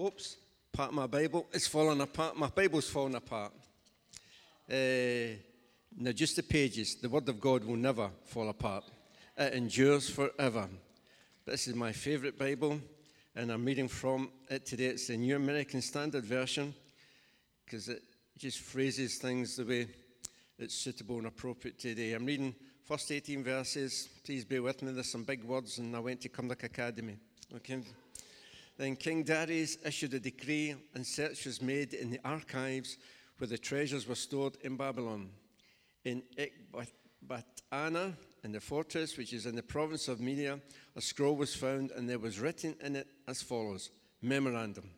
Whoops, part of my Bible is falling apart. My Bible's falling apart. Uh, now, just the pages. The Word of God will never fall apart, it endures forever. This is my favorite Bible, and I'm reading from it today. It's the New American Standard Version because it just phrases things the way it's suitable and appropriate today. I'm reading first 18 verses. Please bear with me. There's some big words, and I went to Cumnock Academy. Okay. Then King Darius issued a decree, and search was made in the archives where the treasures were stored in Babylon. In Ecbatana, in the fortress which is in the province of Media, a scroll was found, and there was written in it as follows Memorandum.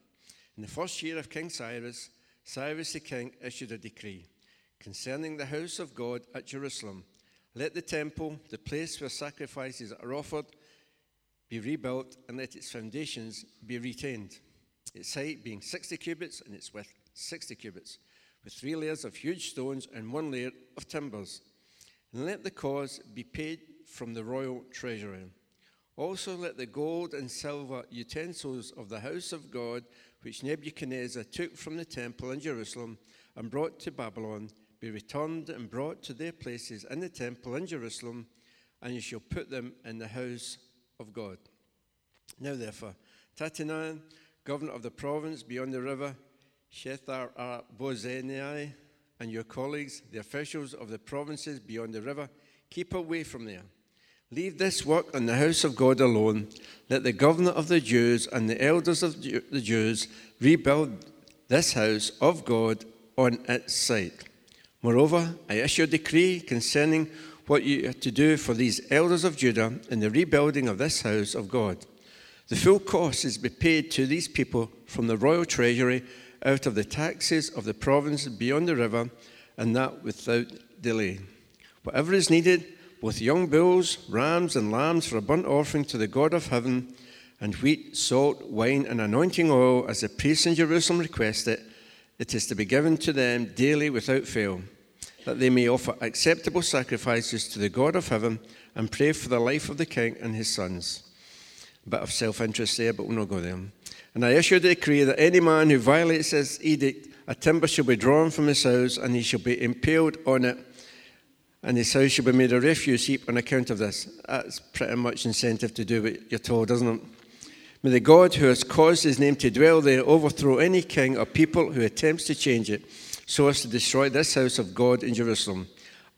In the first year of King Cyrus, Cyrus the king issued a decree concerning the house of God at Jerusalem. Let the temple, the place where sacrifices are offered, be rebuilt, and let its foundations be retained. Its height being 60 cubits, and its width 60 cubits, with three layers of huge stones and one layer of timbers. And let the cause be paid from the royal treasury. Also, let the gold and silver utensils of the house of God, which Nebuchadnezzar took from the temple in Jerusalem and brought to Babylon, be returned and brought to their places in the temple in Jerusalem, and you shall put them in the house of God. Now, therefore, Tattenai, governor of the province beyond the river, Shethar Bozenai, and your colleagues, the officials of the provinces beyond the river, keep away from there. Leave this work on the house of God alone. Let the governor of the Jews and the elders of the Jews rebuild this house of God on its site. Moreover, I issue a decree concerning what you are to do for these elders of Judah in the rebuilding of this house of God. The full cost is to be paid to these people from the royal treasury out of the taxes of the province beyond the river, and that without delay. Whatever is needed, both young bulls, rams, and lambs for a burnt offering to the God of heaven, and wheat, salt, wine, and anointing oil, as the priests in Jerusalem request it, it is to be given to them daily without fail that they may offer acceptable sacrifices to the God of heaven and pray for the life of the king and his sons. A bit of self interest there, but we'll not go there. And I issue a decree that any man who violates this edict, a timber shall be drawn from his house, and he shall be impaled on it, and his house shall be made a refuse heap on account of this. That's pretty much incentive to do what you're told, doesn't it? May the God who has caused his name to dwell there overthrow any king or people who attempts to change it so as to destroy this house of God in Jerusalem.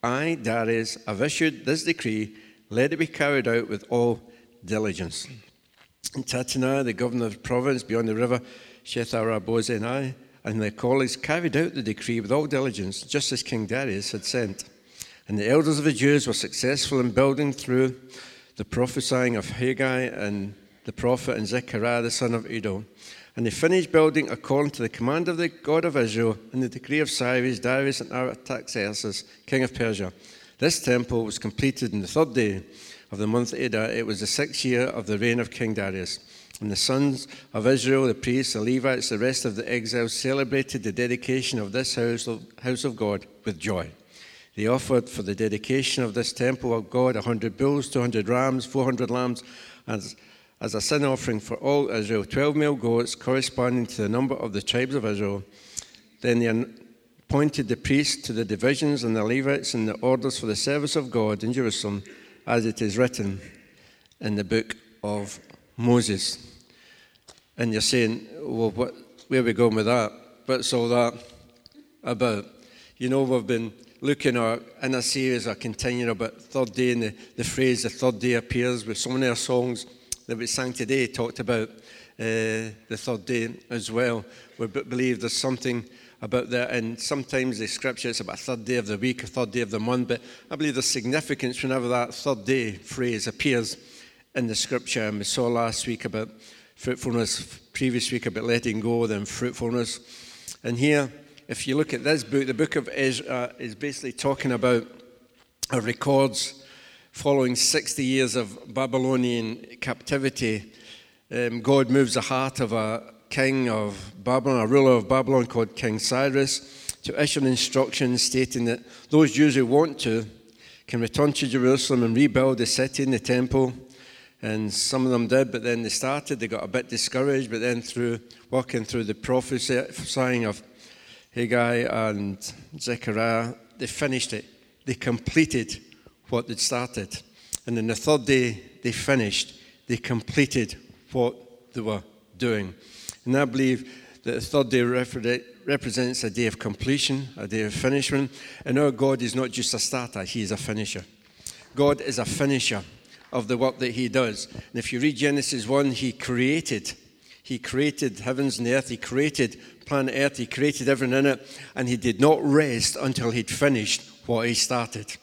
I, Darius, have issued this decree. Let it be carried out with all diligence. And Tattenai, the governor of the province beyond the river, Shetharabozenai, and their colleagues carried out the decree with all diligence, just as King Darius had sent. And the elders of the Jews were successful in building through the prophesying of Haggai and the prophet and Zechariah the son of Iddo. And they finished building according to the command of the God of Israel and the decree of Cyrus, Darius, and Artaxerxes, king of Persia. This temple was completed on the third day of the month Adar. It was the sixth year of the reign of King Darius. And the sons of Israel, the priests, the Levites, the rest of the exiles celebrated the dedication of this house of, house of God with joy. They offered for the dedication of this temple of God 100 bulls, 200 rams, 400 lambs, and as a sin offering for all Israel, 12 male goats corresponding to the number of the tribes of Israel. Then they appointed the priests to the divisions and the Levites and the orders for the service of God in Jerusalem, as it is written in the book of Moses. And you're saying, well, what, where are we going with that? What's all that about? You know, we've been looking at, in a series, a continuing about third day, and the, the phrase the third day appears with so many our songs that we sang today talked about uh, the third day as well. We believe there's something about that, and sometimes the scripture is about a third day of the week, a third day of the month, but I believe there's significance whenever that third day phrase appears in the scripture. And we saw last week about fruitfulness, previous week about letting go, then fruitfulness. And here, if you look at this book, the book of Ezra is basically talking about or records following 60 years of Babylonian captivity, um, God moves the heart of a king of Babylon, a ruler of Babylon called King Cyrus, to issue instructions stating that those Jews who want to can return to Jerusalem and rebuild the city and the temple. And some of them did, but then they started, they got a bit discouraged, but then through working through the prophesying of Haggai and Zechariah, they finished it. They completed what they'd started. And then the third day they finished, they completed what they were doing. And I believe that the third day represents a day of completion, a day of finishment. And our God is not just a starter, He is a finisher. God is a finisher of the work that he does. And if you read Genesis 1, he created. He created heavens and the earth. He created planet Earth. He created everything in it. And he did not rest until he'd finished what he started.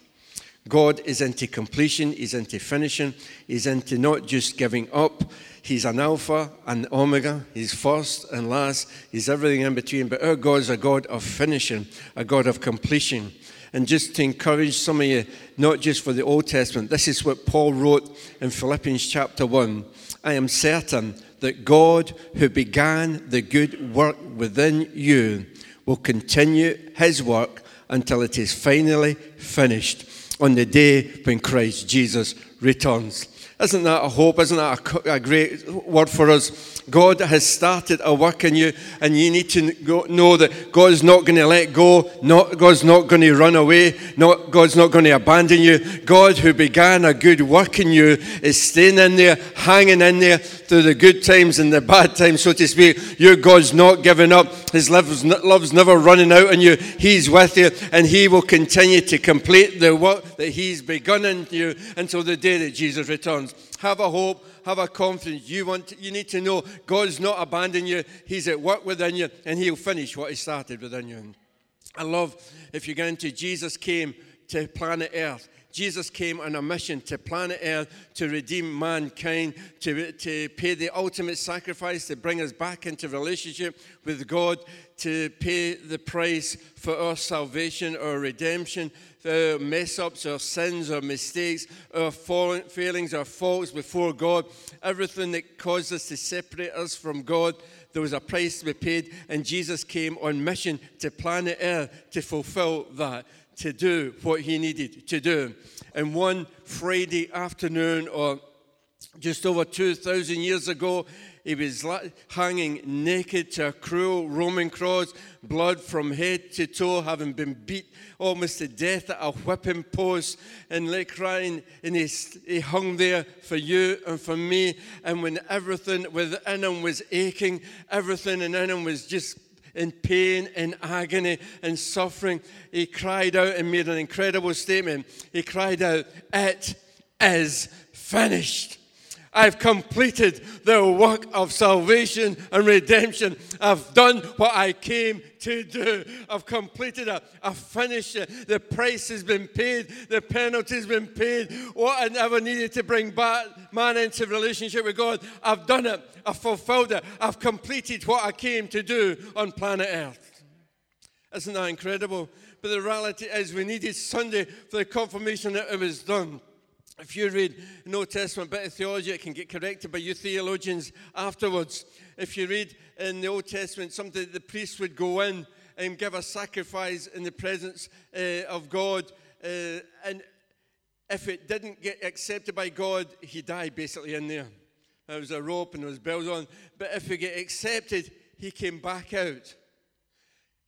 God is into completion. He's into finishing. He's into not just giving up. He's an Alpha and Omega. He's first and last. He's everything in between. But our God is a God of finishing, a God of completion. And just to encourage some of you, not just for the Old Testament, this is what Paul wrote in Philippians chapter 1. I am certain that God, who began the good work within you, will continue his work until it is finally finished on the day when Christ Jesus returns. Isn't that a hope? Isn't that a, a great word for us? God has started a work in you, and you need to go, know that God is not going to let go. Not, God's not going to run away. Not, God's not going to abandon you. God, who began a good work in you, is staying in there, hanging in there through the good times and the bad times, so to speak. Your God's not giving up. His love's, love's never running out on you. He's with you, and He will continue to complete the work that He's begun in you until the day that Jesus returns. Have a hope have a confidence. You, want to, you need to know God's not abandoning you. He's at work within you, and He'll finish what He started within you. I love if you get into Jesus came to planet Earth. Jesus came on a mission to planet Earth to redeem mankind, to, to pay the ultimate sacrifice, to bring us back into relationship with God, to pay the price for our salvation, our redemption, our mess ups, our sins, our mistakes, our failings, our faults before God, everything that caused us to separate us from God. There was a price to be paid, and Jesus came on mission to planet Earth to fulfill that, to do what he needed to do. And one Friday afternoon, or just over 2,000 years ago, he was hanging naked to a cruel Roman cross, blood from head to toe, having been beat almost to death at a whipping post, and like crying, and he, he hung there for you and for me. And when everything within him was aching, everything in him was just in pain, in agony, in suffering, he cried out and made an incredible statement. He cried out, It is finished. I've completed the work of salvation and redemption. I've done what I came to do. I've completed it. I've finished it. The price has been paid. The penalty has been paid. What I never needed to bring back man into relationship with God, I've done it. I've fulfilled it. I've completed what I came to do on planet Earth. Isn't that incredible? But the reality is, we needed Sunday for the confirmation that it was done. If you read an Old Testament bit of theology, it can get corrected by you theologians afterwards. If you read in the Old Testament, something the priest would go in and give a sacrifice in the presence uh, of God. Uh, and if it didn't get accepted by God, he died basically in there. There was a rope and there was bells on. But if it get accepted, he came back out.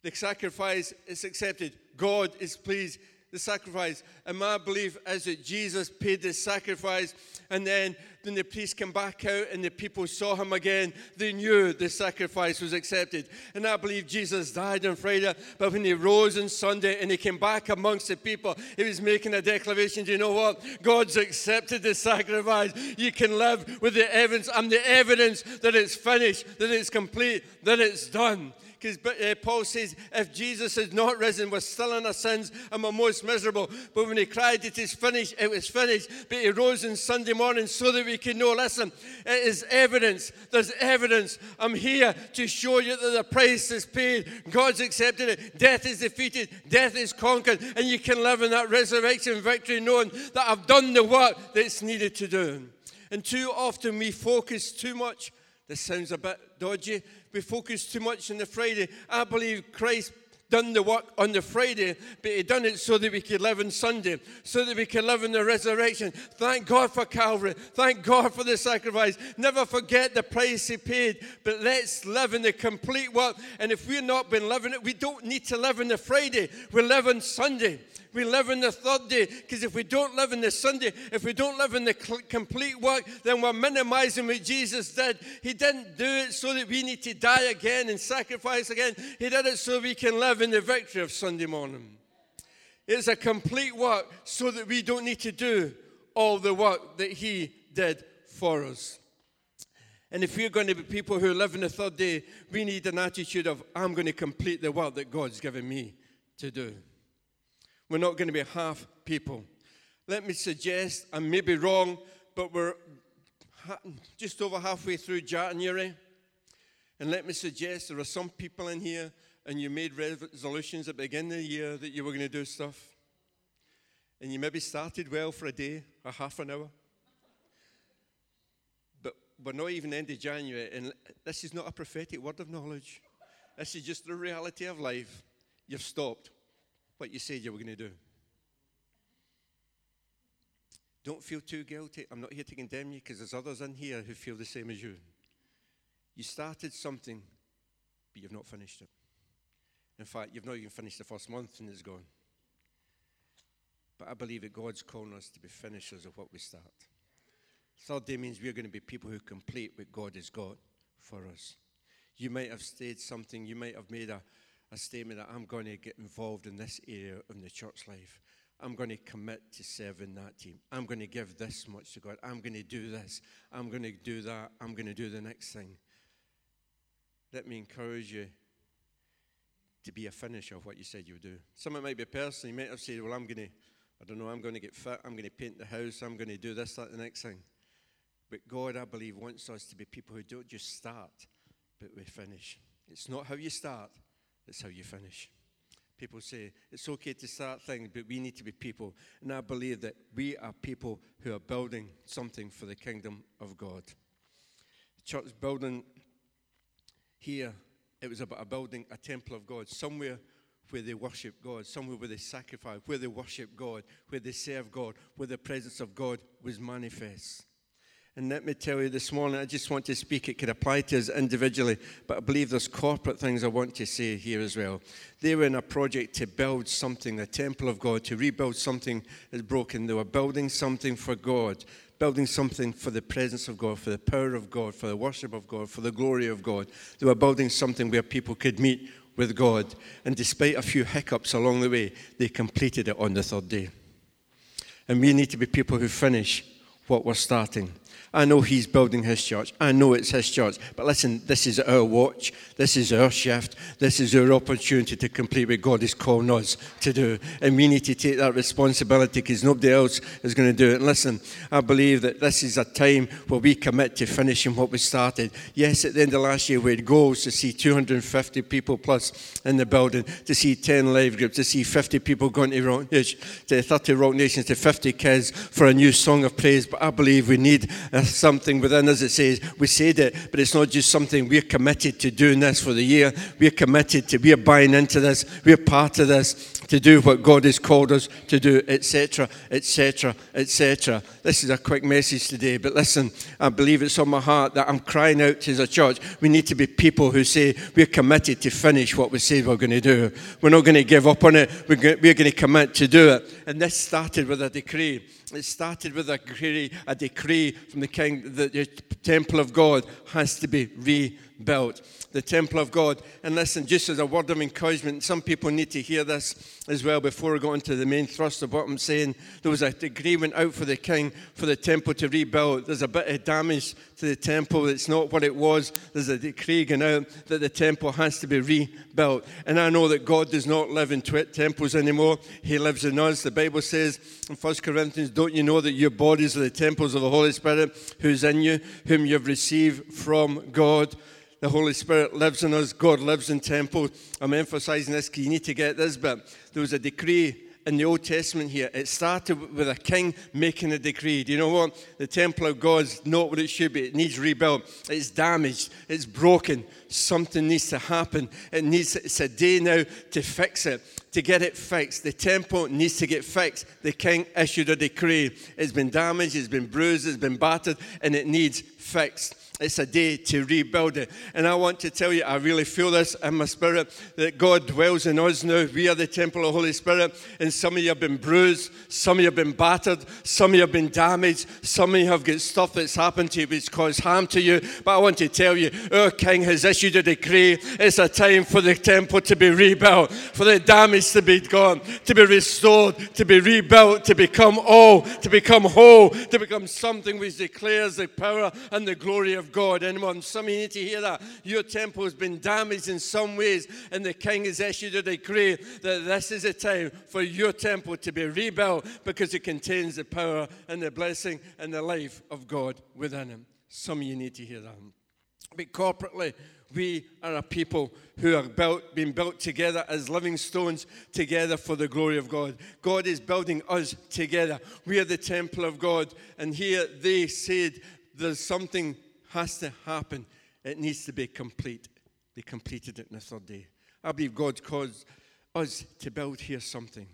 The sacrifice is accepted. God is pleased the sacrifice. And my belief is that Jesus paid the sacrifice, and then when the priest came back out and the people saw him again, they knew the sacrifice was accepted. And I believe Jesus died on Friday, but when he rose on Sunday and he came back amongst the people, he was making a declaration. Do you know what? God's accepted the sacrifice. You can live with the evidence. I'm the evidence that it's finished, that it's complete, that it's done because uh, Paul says, if Jesus had not risen, we're still in our sins and we're most miserable. But when he cried, it is finished, it was finished. But he rose on Sunday morning so that we can know, listen, it is evidence. There's evidence. I'm here to show you that the price is paid. God's accepted it. Death is defeated. Death is conquered. And you can live in that resurrection victory knowing that I've done the work that's needed to do. And too often we focus too much. This sounds a bit dodgy we focus too much on the Friday. I believe Christ done the work on the Friday, but he done it so that we could live on Sunday, so that we could live in the resurrection. Thank God for Calvary. Thank God for the sacrifice. Never forget the price he paid, but let's live in the complete work. And if we've not been living it, we don't need to live on the Friday. We live on Sunday we live in the third day. Because if we don't live in the Sunday, if we don't live in the complete work, then we're minimizing what Jesus did. He didn't do it so that we need to die again and sacrifice again. He did it so we can live in the victory of Sunday morning. It's a complete work so that we don't need to do all the work that He did for us. And if we're going to be people who live in the third day, we need an attitude of, I'm going to complete the work that God's given me to do. We're not going to be half people. Let me suggest, I may be wrong, but we're just over halfway through January. And let me suggest there are some people in here, and you made resolutions at the beginning of the year that you were going to do stuff. And you maybe started well for a day or half an hour. But we're not even end of January, and this is not a prophetic word of knowledge. This is just the reality of life. You've stopped what you said you were going to do. Don't feel too guilty. I'm not here to condemn you because there's others in here who feel the same as you. You started something, but you've not finished it. In fact, you've not even finished the first month and it's gone. But I believe that God's calling us to be finishers of what we start. Third day means we're going to be people who complete what God has got for us. You might have stayed something, you might have made a, a statement that I'm going to get involved in this area of the church life. I'm going to commit to serving that team. I'm going to give this much to God. I'm going to do this. I'm going to do that. I'm going to do the next thing. Let me encourage you to be a finisher of what you said you would do. Some of it might be personal. You might have said, Well, I'm going to, I don't know, I'm going to get fit. I'm going to paint the house. I'm going to do this, that, the next thing. But God, I believe, wants us to be people who don't just start, but we finish. It's not how you start, that's how you finish. People say it's okay to start things, but we need to be people. And I believe that we are people who are building something for the kingdom of God. Church building here, it was about a building, a temple of God, somewhere where they worship God, somewhere where they sacrifice, where they worship God, where they serve God, where the presence of God was manifest. And let me tell you this morning, I just want to speak, it could apply to us individually, but I believe there's corporate things I want to say here as well. They were in a project to build something, the temple of God, to rebuild something that's broken. They were building something for God, building something for the presence of God, for the power of God, for the worship of God, for the glory of God. They were building something where people could meet with God. And despite a few hiccups along the way, they completed it on the third day. And we need to be people who finish what we're starting. I know he's building his church. I know it's his church. But listen, this is our watch. This is our shift. This is our opportunity to complete what God is calling us to do. And we need to take that responsibility because nobody else is going to do it. And listen, I believe that this is a time where we commit to finishing what we started. Yes, at the end of last year, we had goals to see 250 people plus in the building, to see 10 live groups, to see 50 people going to Rock Nation, to 30 Rock Nations, to 50 kids for a new song of praise. But I believe we need a something within us that says we said it, but it's not just something we're committed to doing this for the year. We're committed to, we're buying into this, we're part of this to do what God has called us to do, etc., etc., etc. This is a quick message today, but listen, I believe it's on my heart that I'm crying out to the church. We need to be people who say we're committed to finish what we said we're going to do. We're not going to give up on it, we're going to commit to do it. And this started with a decree. It started with a decree, a decree from the king that the temple of God has to be rebuilt. The temple of God. And listen, just as a word of encouragement, some people need to hear this as well before we go into the main thrust of what I'm saying. There was a agreement out for the king for the temple to rebuild. There's a bit of damage to the temple. It's not what it was. There's a decree going out that the temple has to be rebuilt. And I know that God does not live in temples anymore. He lives in us. The Bible says in 1 Corinthians, don't you know that your bodies are the temples of the Holy Spirit who's in you, whom you've received from God? The Holy Spirit lives in us. God lives in temple. I'm emphasizing this because you need to get this, but there was a decree in the Old Testament here, it started with a king making a decree. Do you know what? The temple of God's not what it should be. It needs rebuilt. It's damaged. It's broken. Something needs to happen. It needs, it's a day now to fix it, to get it fixed. The temple needs to get fixed. The king issued a decree. It's been damaged, it's been bruised, it's been battered, and it needs fixed. It's a day to rebuild it. And I want to tell you, I really feel this in my spirit that God dwells in us now. We are the temple of the Holy Spirit. And some of you have been bruised, some of you have been battered, some of you have been damaged, some of you have got stuff that's happened to you which caused harm to you. But I want to tell you, our King has issued a decree. It's a time for the temple to be rebuilt, for the damage to be gone, to be restored, to be rebuilt, to become all, to become whole, to become something which declares the power and the glory of of God. Anyone, some of you need to hear that. Your temple has been damaged in some ways, and the king has issued a decree that this is a time for your temple to be rebuilt because it contains the power and the blessing and the life of God within him. Some of you need to hear that. But corporately, we are a people who are built, being built together as living stones together for the glory of God. God is building us together. We are the temple of God. And here they said there's something has to happen. It needs to be complete. They completed it in the third day. I believe God caused us to build here something.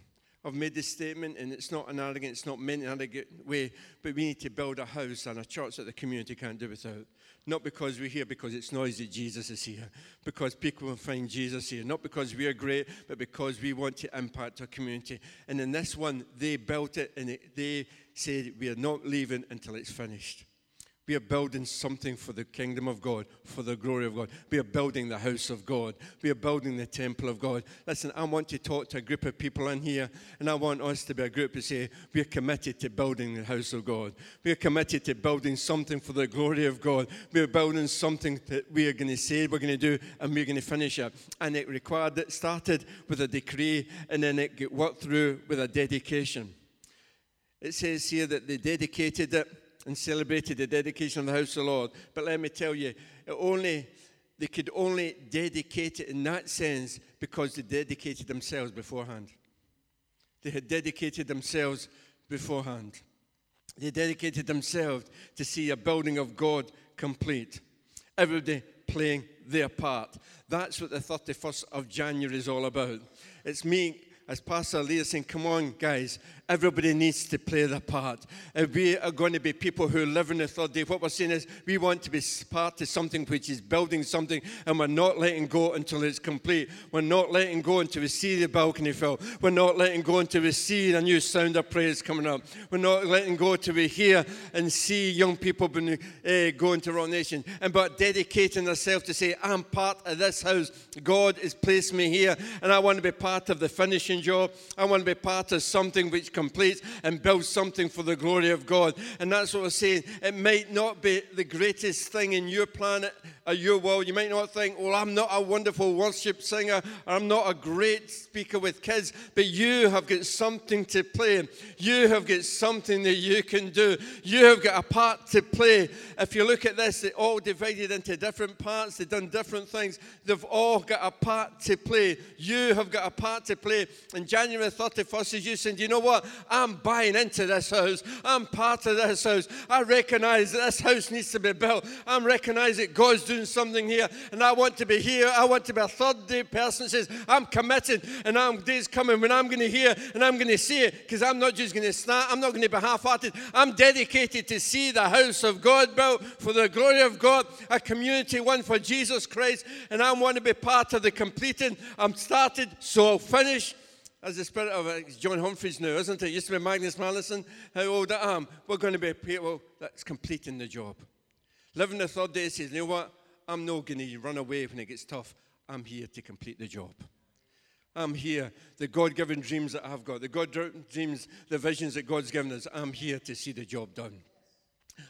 I've made this statement, and it's not an arrogant, it's not meant in an arrogant way, but we need to build a house and a church that the community can't do without. Not because we're here because it's noisy, Jesus is here. Because people will find Jesus here. Not because we are great, but because we want to impact our community. And in this one, they built it, and they said, We are not leaving until it's finished. We are building something for the kingdom of God, for the glory of God. We are building the house of God. We are building the temple of God. Listen, I want to talk to a group of people in here, and I want us to be a group to say, we are committed to building the house of God. We are committed to building something for the glory of God. We are building something that we are going to say we're going to do, and we're going to finish it. And it required, it started with a decree, and then it got worked through with a dedication. It says here that they dedicated it and celebrated the dedication of the house of the Lord. But let me tell you, only they could only dedicate it in that sense because they dedicated themselves beforehand. They had dedicated themselves beforehand. They dedicated themselves to see a building of God complete. Everybody playing their part. That's what the 31st of January is all about. It's me as Pastor is saying, come on, guys, everybody needs to play their part. If we are going to be people who live in the third day, what we're saying is we want to be part of something which is building something, and we're not letting go until it's complete. We're not letting go until we see the balcony fill. We're not letting go until we see a new sound of praise coming up. We're not letting go until we hear and see young people being, uh, going to Rock Nation, and but dedicating ourselves to say, I'm part of this house. God has placed me here, and I want to be part of the finishing I want to be part of something which completes and builds something for the glory of God. And that's what we're saying. It might not be the greatest thing in your planet or your world. You might not think, well, I'm not a wonderful worship singer, I'm not a great speaker with kids, but you have got something to play. You have got something that you can do. You have got a part to play. If you look at this, they're all divided into different parts, they've done different things. They've all got a part to play. You have got a part to play. And January 31st, as you said, you know what? I'm buying into this house. I'm part of this house. I recognize that this house needs to be built. I'm recognizing that God's doing something here. And I want to be here. I want to be a third day person that says, I'm committed and I'm days coming when I'm going to hear and I'm going to see it because I'm not just going to start. I'm not going to be half hearted. I'm dedicated to see the house of God built for the glory of God, a community one for Jesus Christ. And I want to be part of the completing. I'm started, so I'll finish as the spirit of uh, John Humphrys now, isn't it? it? Used to be Magnus Magnusson. How old I am. We're going to be people that's completing the job. Living the third day says, you know what? I'm not going to run away when it gets tough. I'm here to complete the job. I'm here. The God given dreams that I've got, the God dreams, the visions that God's given us, I'm here to see the job done.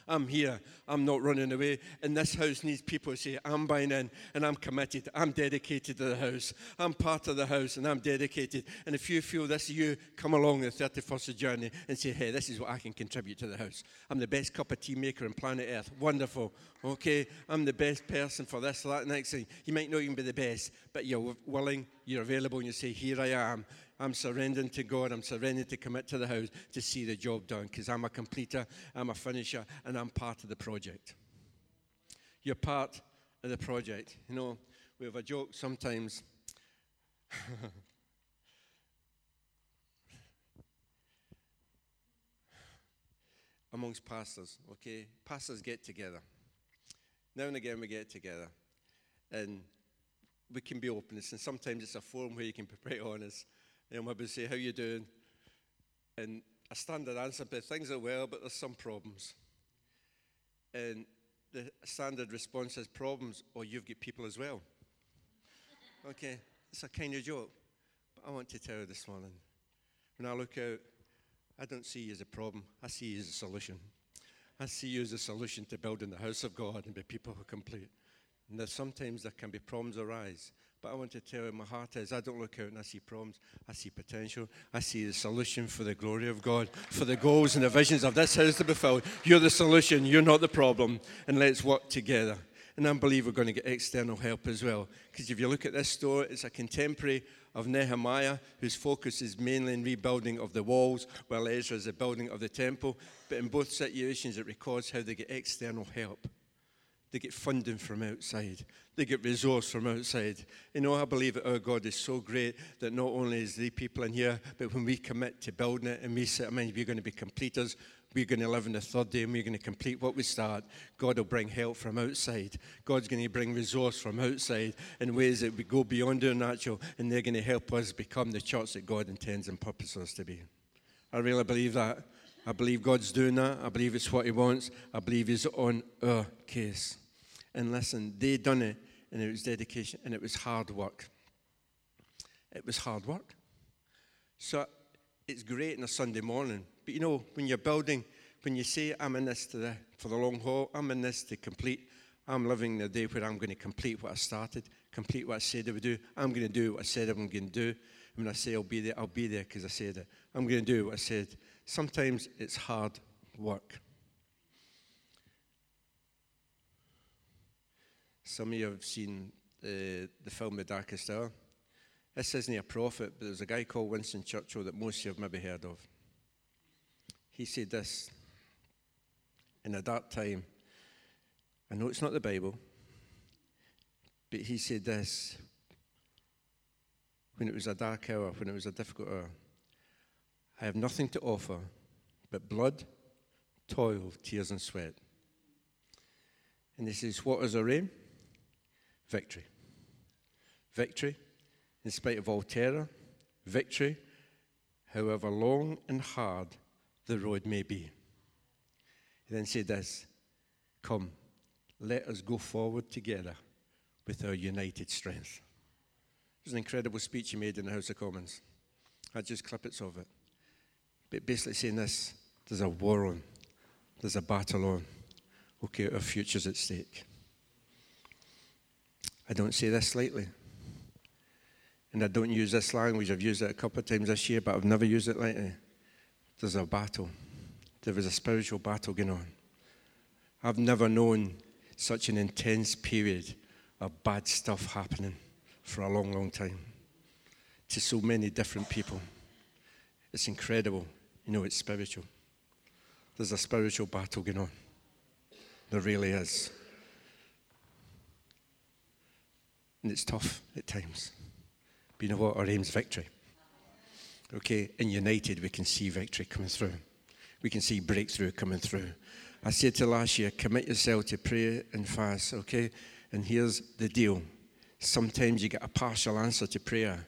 I'm here. I'm not running away. And this house needs people to say, I'm buying in and I'm committed. I'm dedicated to the house. I'm part of the house and I'm dedicated. And if you feel this, you come along the 31st of and say, hey, this is what I can contribute to the house. I'm the best cup of tea maker on planet Earth. Wonderful. Okay, I'm the best person for this, that, next thing. You might not even be the best, but you're willing, you're available, and you say, here I am I'm surrendering to God. I'm surrendering to commit to the house to see the job done because I'm a completer, I'm a finisher, and I'm part of the project. You're part of the project. You know, we have a joke sometimes. Amongst pastors, okay? Pastors get together. Now and again, we get together. And we can be open. And sometimes it's a forum where you can be pretty honest. Know, maybe say, how you doing? And a standard answer, but things are well, but there's some problems. And the standard response is problems, or you've got people as well. Okay, it's a kind of joke. But I want to tell you this morning, when I look out, I don't see you as a problem. I see you as a solution. I see you as a solution to building the house of God and be people who complete. And that sometimes there can be problems arise. But I want to tell you, my heart is I don't look out and I see problems. I see potential. I see the solution for the glory of God, for the goals and the visions of this house to be filled. You're the solution. You're not the problem. And let's work together. And I believe we're going to get external help as well. Because if you look at this story, it's a contemporary of Nehemiah, whose focus is mainly in rebuilding of the walls, while Ezra is the building of the temple. But in both situations, it records how they get external help. They get funding from outside. They get resource from outside. You know, I believe that our God is so great that not only is the people in here, but when we commit to building it and we say, I mean, we're going to be completers, we're going to live in the third day and we're going to complete what we start, God will bring help from outside. God's going to bring resource from outside in ways that we go beyond our natural and they're going to help us become the church that God intends and purposes us to be. I really believe that. I believe God's doing that. I believe it's what He wants. I believe He's on our case. And listen, they done it, and it was dedication, and it was hard work. It was hard work. So it's great on a Sunday morning, but you know, when you're building, when you say, I'm in this the, for the long haul, I'm in this to complete, I'm living the day where I'm going to complete what I started, complete what I said I would do. I'm going to do what I said I'm going to do. When I say I'll be there, I'll be there because I said it. I'm going to do what I said. Sometimes it's hard work. Some of you have seen the, the film The Darkest Hour. This isn't a prophet, but there's a guy called Winston Churchill that most of you have maybe heard of. He said this in a dark time. I know it's not the Bible, but he said this when it was a dark hour, when it was a difficult hour. I have nothing to offer but blood, toil, tears, and sweat. And this is What is our aim? victory. Victory, in spite of all terror, victory, however long and hard the road may be. He then said this Come, let us go forward together with our united strength. It was an incredible speech he made in the House of Commons. I just clippets of it. But basically saying this there's a war on, there's a battle on. Okay, our future's at stake. I don't say this lightly. And I don't use this language. I've used it a couple of times this year, but I've never used it lightly. There's a battle. There is a spiritual battle going on. I've never known such an intense period of bad stuff happening for a long, long time to so many different people. It's incredible. You know, it's spiritual. There's a spiritual battle going on. There really is. And it's tough at times. But you know what? Our aim's victory. Okay? and United, we can see victory coming through. We can see breakthrough coming through. I said to last year, commit yourself to prayer and fast, okay? And here's the deal. Sometimes you get a partial answer to prayer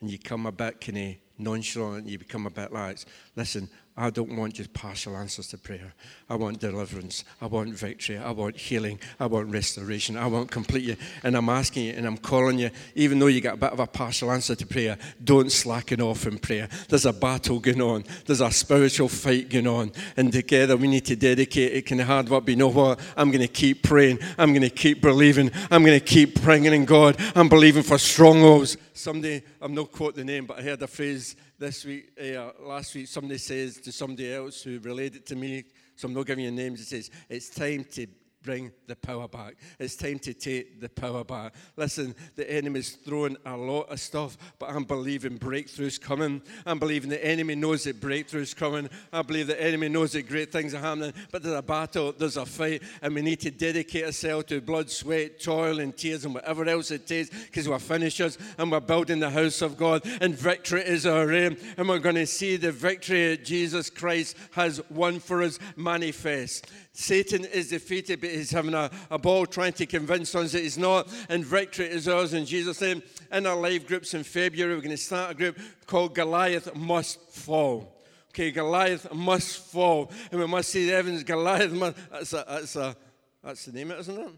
and you come a bit kind of nonchalant, you become a bit lax. Listen, I don't want just partial answers to prayer. I want deliverance. I want victory. I want healing. I want restoration. I want complete. you. And I'm asking you and I'm calling you, even though you get a bit of a partial answer to prayer, don't slacken off in prayer. There's a battle going on. There's a spiritual fight going on. And together we need to dedicate it Can hard work. But you know what? I'm going to keep praying. I'm going to keep believing. I'm going to keep praying in God. I'm believing for strongholds. Someday, I'm not quote the name, but I heard a phrase this week, uh, last week, somebody says to somebody else who relayed it to me, so I'm not giving you names, it says, it's time to bring the power back. It's time to take the power back. Listen, the enemy's throwing a lot of stuff, but I'm believing breakthrough's coming. I'm believing the enemy knows that breakthrough's coming. I believe the enemy knows that great things are happening, but there's a battle, there's a fight, and we need to dedicate ourselves to blood, sweat, toil, and tears, and whatever else it takes, because we're finishers and we're building the house of God, and victory is our aim, and we're going to see the victory that Jesus Christ has won for us manifest. Satan is defeated, but he's having a, a ball trying to convince us that he's not. And victory is ours in Jesus' name. In our live groups in February, we're going to start a group called Goliath Must Fall. Okay, Goliath must fall. And we must see the evidence. Goliath must. That's, a, that's, a, that's the name, isn't it?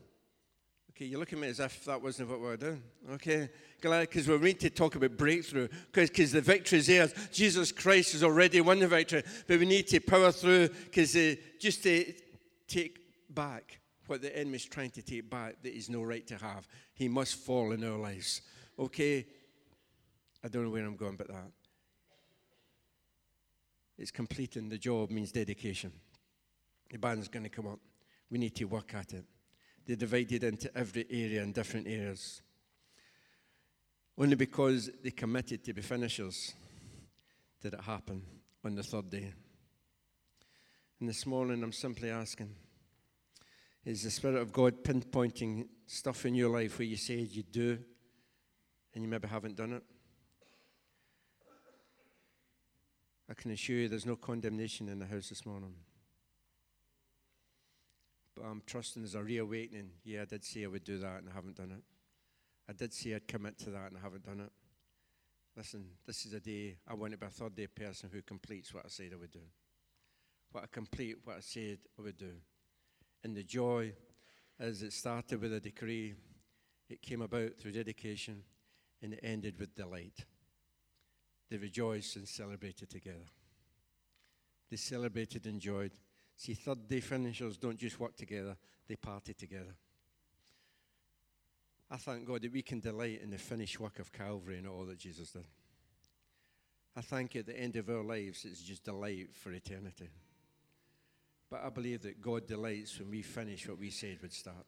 Okay, you look at me as if that wasn't what we were doing. Okay, Goliath, because we need to talk about breakthrough, because the victory is there. Jesus Christ has already won the victory, but we need to power through, because uh, just to take back what the enemy is trying to take back that he's no right to have. He must fall in our lives. Okay? I don't know where I'm going but that. It's completing the job means dedication. The band's going to come up. We need to work at it. They're divided into every area and different areas. Only because they committed to be finishers did it happen on the third day. And this morning I'm simply asking is the Spirit of God pinpointing stuff in your life where you said you do and you maybe haven't done it? I can assure you there's no condemnation in the house this morning. But I'm trusting there's a reawakening. Yeah, I did say I would do that and I haven't done it. I did say I'd commit to that and I haven't done it. Listen, this is a day I want to be a third day person who completes what I said I would do. What I complete what I said I would do and the joy as it started with a decree, it came about through dedication, and it ended with delight. They rejoiced and celebrated together. They celebrated and enjoyed. See, third day finishers don't just work together, they party together. I thank God that we can delight in the finished work of Calvary and all that Jesus did. I thank you at the end of our lives, it's just delight for eternity. But I believe that God delights when we finish what we said would start.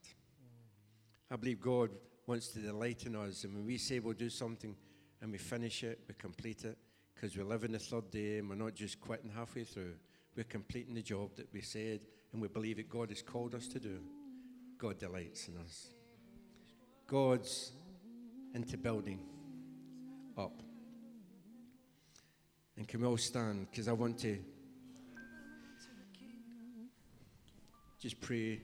I believe God wants to delight in us. And when we say we'll do something and we finish it, we complete it, because we live in the third day and we're not just quitting halfway through. We're completing the job that we said and we believe that God has called us to do. God delights in us. God's into building up. And can we all stand? Because I want to just pray,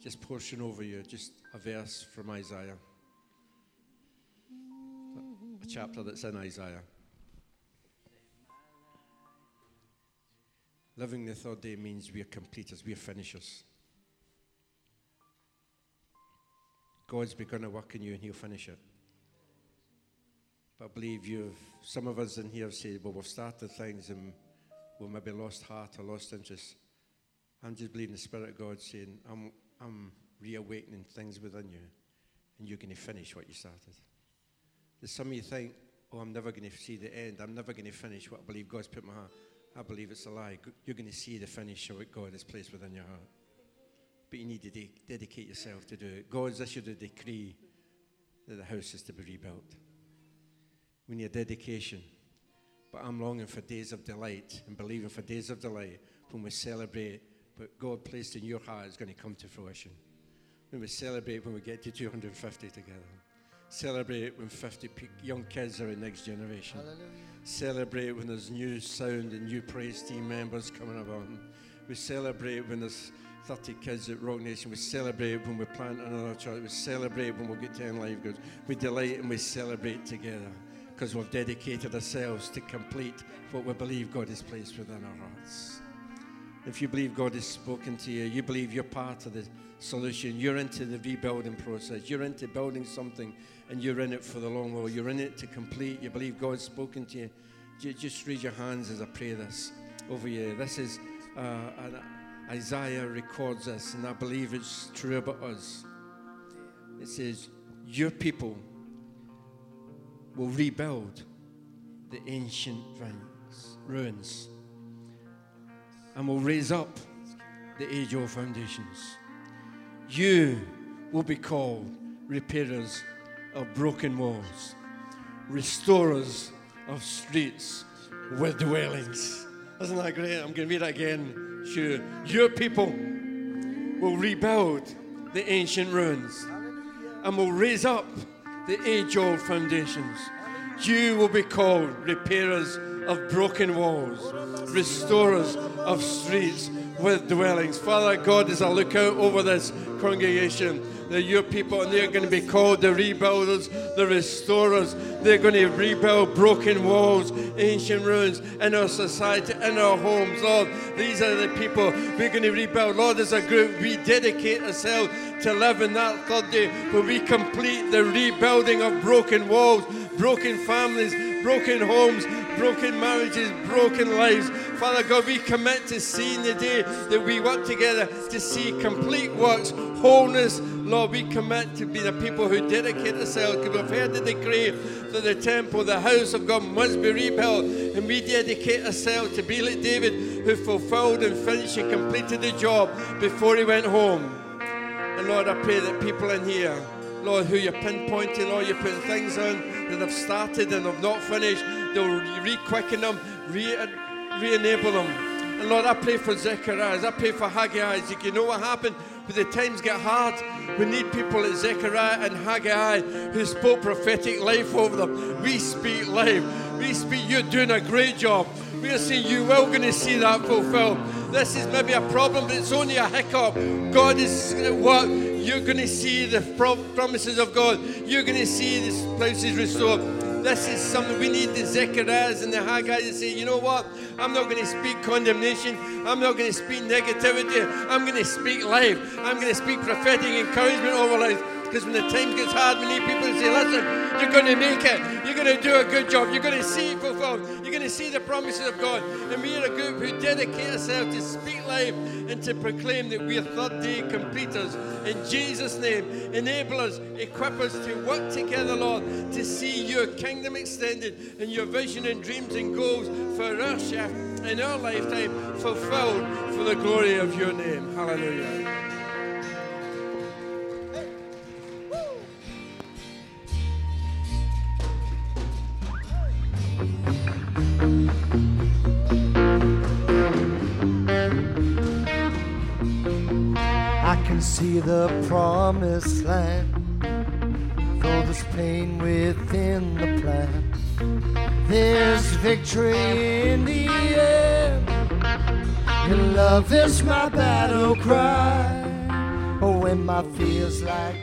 just portion over you, just a verse from Isaiah, a chapter that's in Isaiah. Living the third day means we are completers, we are finishers. God's begun a work in you and He'll finish it. But I believe you've, some of us in here have said, well, we've started things and we've maybe lost heart or lost interest. I'm just believing the Spirit of God saying, I'm, I'm reawakening things within you, and you're going to finish what you started. There's some of you think, oh, I'm never going to see the end. I'm never going to finish what I believe God's put in my heart. I believe it's a lie. You're going to see the finish of what God has placed within your heart. But you need to de- dedicate yourself to do it. God's issued a decree that the house is to be rebuilt. We need dedication. But I'm longing for days of delight and believing for days of delight when we celebrate but God placed in your heart is going to come to fruition. When we celebrate when we get to 250 together. Celebrate when 50 young kids are in next generation. Hallelujah. Celebrate when there's new sound and new praise team members coming along. We celebrate when there's 30 kids at Rock Nation. We celebrate when we plant another church. We celebrate when we get 10 live goods. We delight and we celebrate together because we've dedicated ourselves to complete what we believe God has placed within our hearts. If you believe God has spoken to you, you believe you're part of the solution, you're into the rebuilding process, you're into building something, and you're in it for the long haul, you're in it to complete, you believe God's spoken to you, just raise your hands as I pray this over you. This is uh, an, Isaiah records this, and I believe it's true about us. It says, Your people will rebuild the ancient ruins. And will raise up the age old foundations. You will be called repairers of broken walls, restorers of streets with dwellings. Isn't that great? I'm going to read that again. Sure. Your people will rebuild the ancient ruins and will raise up the age old foundations. You will be called repairers of broken walls, restorers of streets with dwellings. Father God, as I look out over this congregation, they're your people, and they're going to be called the rebuilders, the restorers. They're going to rebuild broken walls, ancient ruins in our society, in our homes. Lord, these are the people we're going to rebuild. Lord, as a group, we dedicate ourselves to live in that third day where we complete the rebuilding of broken walls, broken families, broken homes, broken marriages, broken lives. Father God, we commit to seeing the day that we work together to see complete works, wholeness. Lord, we commit to be the people who dedicate ourselves we've heard the decree that the temple, the house of God must be rebuilt. And we dedicate ourselves to be like David who fulfilled and finished and completed the job before he went home. And Lord, I pray that people in here, Lord, who you're pinpointing, Lord, you're putting things on that have started and have not finished, they'll re-quicken them, re- re-enable them. And Lord, I pray for Zechariah, I pray for Haggai. You know what happened? When the times get hard, we need people like Zechariah and Haggai who spoke prophetic life over them. We speak life. We speak, you're doing a great job. We are saying you will going to see that fulfilled. This is maybe a problem, but it's only a hiccup. God is what you're going to see the promises of God. You're going to see this places restored. This is something we need the Zechariahs and the Haggai to say, you know what? I'm not going to speak condemnation. I'm not going to speak negativity. I'm going to speak life. I'm going to speak prophetic encouragement over life. Because when the time gets hard, we need people to say, listen, you're going to make it. You're going to do a good job. You're going to see it fulfilled. To see the promises of God. And we are a group who dedicate ourselves to speak life and to proclaim that we are third day completers. In Jesus' name, enable us, equip us to work together, Lord, to see your kingdom extended and your vision and dreams and goals for our chef in our lifetime fulfilled for the glory of your name. Hallelujah. See the promised land. Though there's pain within the plan, there's victory in the end. Your love is my battle cry. Oh, when my fears like